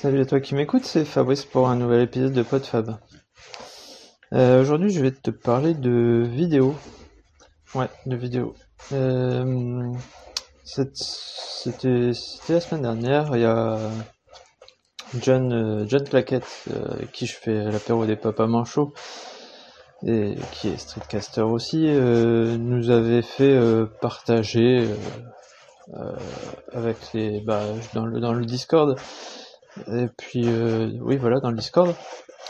Salut à toi qui m'écoute, c'est Fabrice pour un nouvel épisode de PodFab. Euh, Aujourd'hui, je vais te parler de vidéo. Ouais, de vidéo. Euh, C'était la semaine dernière, il y a John, euh, John Claquette, qui je fais l'apéro des papas manchots, et qui est streetcaster aussi, nous avait fait partager avec les bah, dans le dans le Discord et puis oui voilà dans le Discord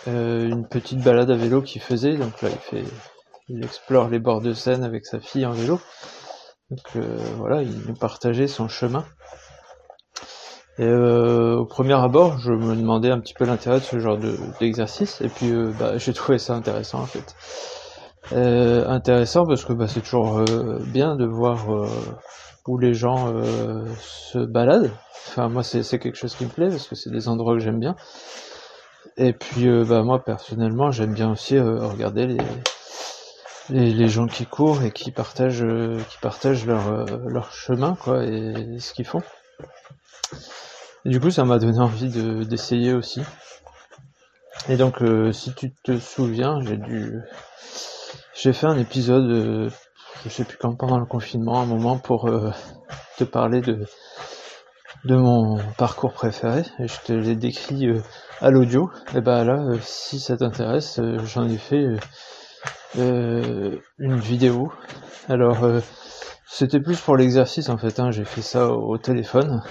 une petite balade à vélo qu'il faisait. Donc là il fait il explore les bords de Seine avec sa fille en vélo. Donc voilà il nous partageait son chemin. Et euh, au premier abord, je me demandais un petit peu l'intérêt de ce genre d'exercice, et puis euh, bah, j'ai trouvé ça intéressant en fait. Euh, intéressant parce que bah, c'est toujours euh, bien de voir euh, où les gens se baladent. Enfin moi c'est quelque chose qui me plaît parce que c'est des endroits que j'aime bien. Et puis bah moi personnellement j'aime bien aussi regarder les, les, gens qui courent et qui partagent qui partagent leur leur chemin quoi et ce qu'ils font. Du coup, ça m'a donné envie d'essayer aussi. Et donc, euh, si tu te souviens, j'ai dû, j'ai fait un épisode, euh, je sais plus quand, pendant le confinement, un moment pour euh, te parler de de mon parcours préféré. Je te l'ai décrit à l'audio. Et ben là, si ça t'intéresse, j'en ai fait une vidéo. Alors, c'était plus pour l'exercice en fait. Hein. J'ai fait ça au téléphone.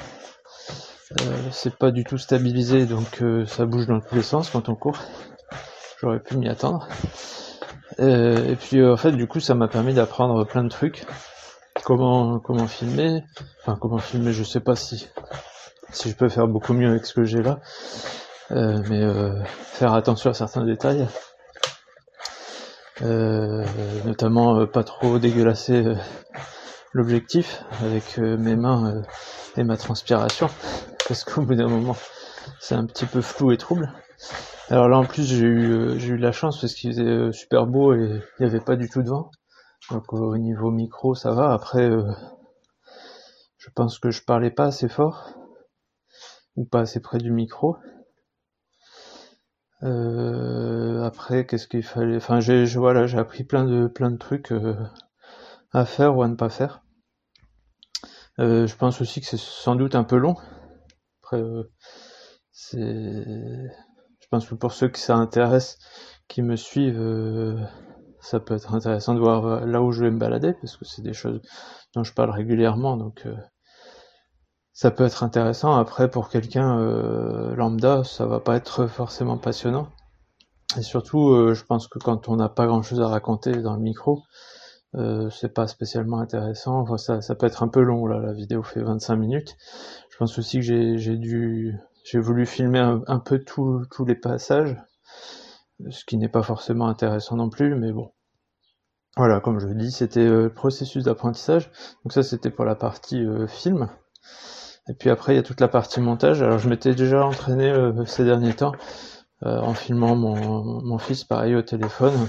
Euh, c'est pas du tout stabilisé, donc euh, ça bouge dans tous les sens quand on court. J'aurais pu m'y attendre. Euh, et puis en fait, du coup, ça m'a permis d'apprendre plein de trucs. Comment comment filmer, enfin comment filmer, je sais pas si si je peux faire beaucoup mieux avec ce que j'ai là, mais faire attention à certains détails. notamment pas trop dégueulasser l'objectif avec mes mains et ma transpiration parce qu'au bout d'un moment, c'est un petit peu flou et trouble. Alors là, en plus, j'ai eu, euh, j'ai eu la chance parce qu'il faisait euh, super beau et il n'y avait pas du tout de vent. Donc au niveau micro, ça va. Après, euh, je pense que je parlais pas assez fort ou pas assez près du micro. après, qu'est-ce qu'il fallait? Enfin, j'ai, voilà, j'ai appris plein de plein de trucs à faire ou à ne pas faire. je pense aussi que c'est sans doute un peu long euh, c'est, pense que pour ceux qui ça intéresse, qui me suivent, euh, ça peut être intéressant de voir euh, là où je vais me balader, parce que c'est des choses dont je parle régulièrement, donc ça peut être intéressant. Après, pour quelqu'un lambda, ça va pas être forcément passionnant. Et surtout, je pense que quand on n'a pas grand-chose à raconter dans le micro, c'est pas spécialement intéressant. Enfin, ça, ça peut être un peu long là. La vidéo fait 25 minutes. Je pense aussi que j'ai dû, j'ai voulu filmer un, peu tous les passages, ce qui n'est pas forcément intéressant non plus, mais bon. Voilà, comme je dis, c'était euh, le processus d'apprentissage. Donc ça, c'était pour la partie euh, film. Et puis après, il y a toute la partie montage. Alors je m'étais déjà entraîné euh, ces derniers temps en filmant mon, mon fils pareil au téléphone,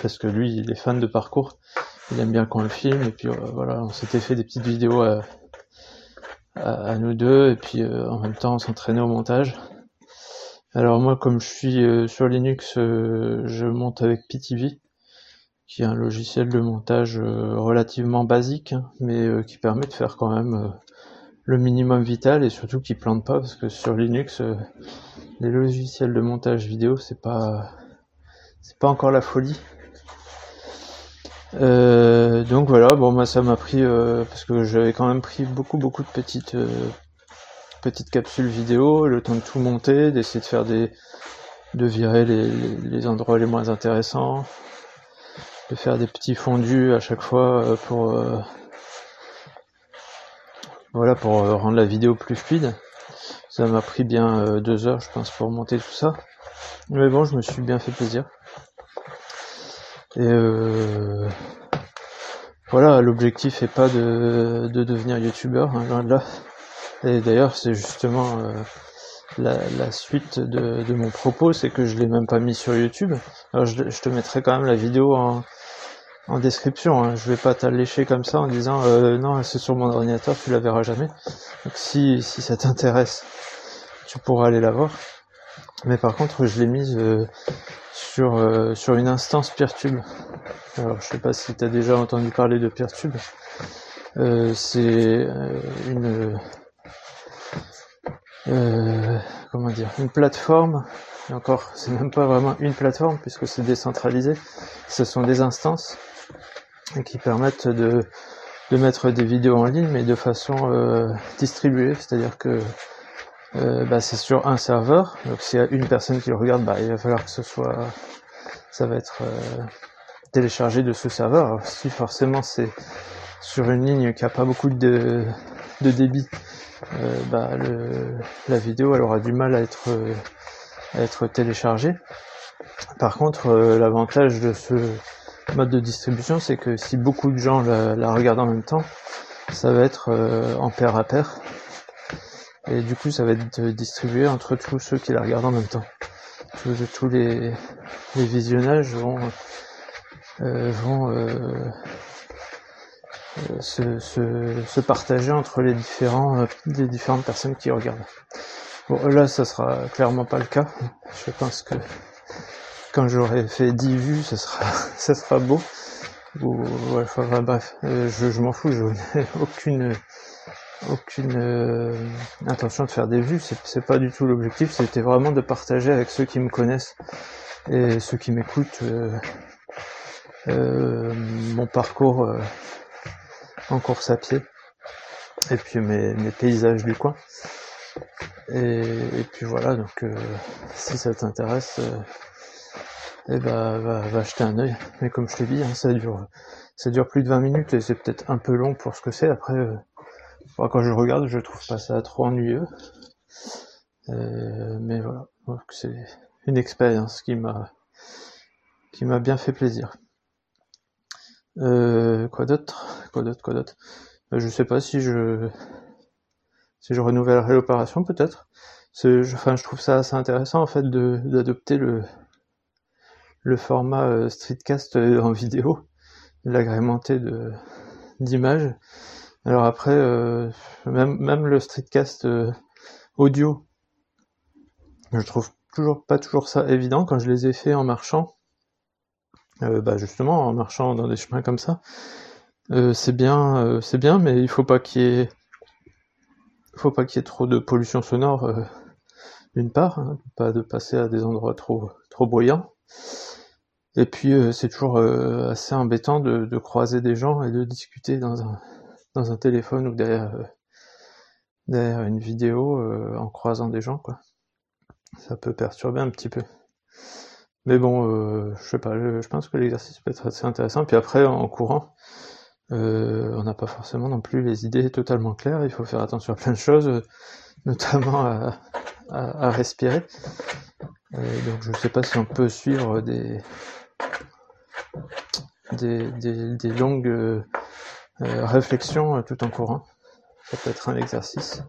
parce que lui, il est fan de parcours. Il aime bien qu'on le filme. Et puis voilà, on s'était fait des petites vidéos à, nous deux et puis euh, en même temps s'entraîner au montage. Alors moi comme je suis euh, sur Linux, euh, je monte avec PTV, qui est un logiciel de montage relativement basique, hein, mais qui permet de faire quand même le minimum vital et surtout qui plante pas parce que sur Linux les logiciels de montage vidéo c'est pas c'est pas encore la folie euh, donc voilà, bon moi ça m'a pris euh, parce que j'avais quand même pris beaucoup beaucoup de petites euh, petites capsules vidéo, le temps de tout monter, d'essayer de faire des de virer les, les, endroits les moins intéressants, de faire des petits fondus à chaque fois pour voilà pour rendre la vidéo plus fluide. Ça m'a pris bien deux heures je pense pour monter tout ça. Mais bon je me suis bien fait plaisir. Et euh, voilà, l'objectif est pas de, de devenir youtubeur, hein, là. Et d'ailleurs, c'est justement euh, la, suite de, de, mon propos, c'est que je l'ai même pas mis sur YouTube. Alors je, je, te mettrai quand même la vidéo en, en description. Hein. Je vais pas t'allécher comme ça en disant euh, non, c'est sur mon ordinateur, tu la verras jamais. Donc si, si ça t'intéresse tu pourras aller la voir. Mais par contre, je l'ai mise sur, sur une instance Peertube. Alors, je sais pas si tu as déjà entendu parler de Peertube. c'est une comment dire une plateforme et encore c'est même pas vraiment une plateforme puisque c'est décentralisé ce sont des instances qui permettent de, de mettre des vidéos en ligne mais de façon euh, distribuée c'est à dire que euh, bah, c'est sur un serveur donc s'il y a une personne qui le regarde bah, il va falloir que ce soit ça va être euh, téléchargé de ce serveur si forcément c'est sur une ligne qui a pas beaucoup de, de débit euh, bah, la vidéo elle aura du mal à être, à être téléchargée. Par contre, euh, l'avantage de ce mode de distribution, c'est que si beaucoup de gens la, regardent en même temps, ça va être en paire à paire. Et du coup, ça va être distribué entre tous ceux qui la regardent en même temps. Tous, les, les visionnages vont, vont euh, se, se, se, partager entre les différents euh, les différentes personnes qui regardent. Bon là ça sera clairement pas le cas. Je pense que quand j'aurai fait 10 vues, ça sera ça sera beau. Ou ouais, enfin, bref, euh, je, je m'en fous, je n'ai aucune aucune intention de faire des vues, c'est pas du tout l'objectif, c'était vraiment de partager avec ceux qui me connaissent et ceux qui m'écoutent euh, mon parcours en course à pied. Et puis mes, mes paysages du coin. Et, puis voilà, donc euh, si ça t'intéresse, euh, eh ben, va, va jeter un œil. Mais comme je te dis, hein, ça dure ça dure plus de 20 minutes et c'est peut-être un peu long pour ce que c'est. Après, euh, quand je regarde, je trouve pas ça trop ennuyeux. mais voilà, c'est une expérience qui m'a qui m'a bien fait plaisir. Euh, quoi d'autre? Quoi d'autre? Quoi d'autre? Euh, Je sais pas si je si je renouvellerai l'opération peut-être. Je, enfin, je trouve ça assez intéressant en fait d'adopter le le format euh, streetcast euh, en vidéo, l'agrémenter de d'images. Alors après, euh, même le streetcast audio, je trouve toujours pas toujours ça évident quand je les ai fait en marchant euh, bah justement en marchant dans des chemins comme ça. Euh, c'est bien, euh, c'est bien, mais il faut pas qu'il y ait, faut pas qu'il y ait trop de pollution sonore d'une part, hein, pas de passer à des endroits trop trop bruyants. Et puis c'est toujours assez embêtant de, croiser des gens et de discuter dans un dans un téléphone ou derrière derrière une vidéo en croisant des gens quoi. Ça peut perturber un petit peu. Mais bon, euh, je sais pas, je, pense que l'exercice peut être assez intéressant. Puis après, en courant, euh, on n'a pas forcément non plus les idées totalement claires. Il faut faire attention à plein de choses, notamment à, respirer. donc je sais pas si on peut suivre des des, longues euh, réflexions tout en courant. Ça peut être un exercice.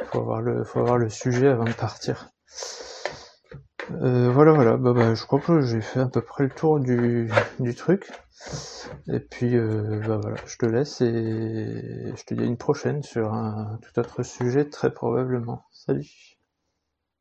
Il faut avoir le, sujet avant de partir. Euh, voilà, voilà, bah, bah, je crois que j'ai fait à peu près le tour du, truc. Et puis, euh, bah je te laisse et je te dis à une prochaine sur un tout autre sujet, très probablement. Salut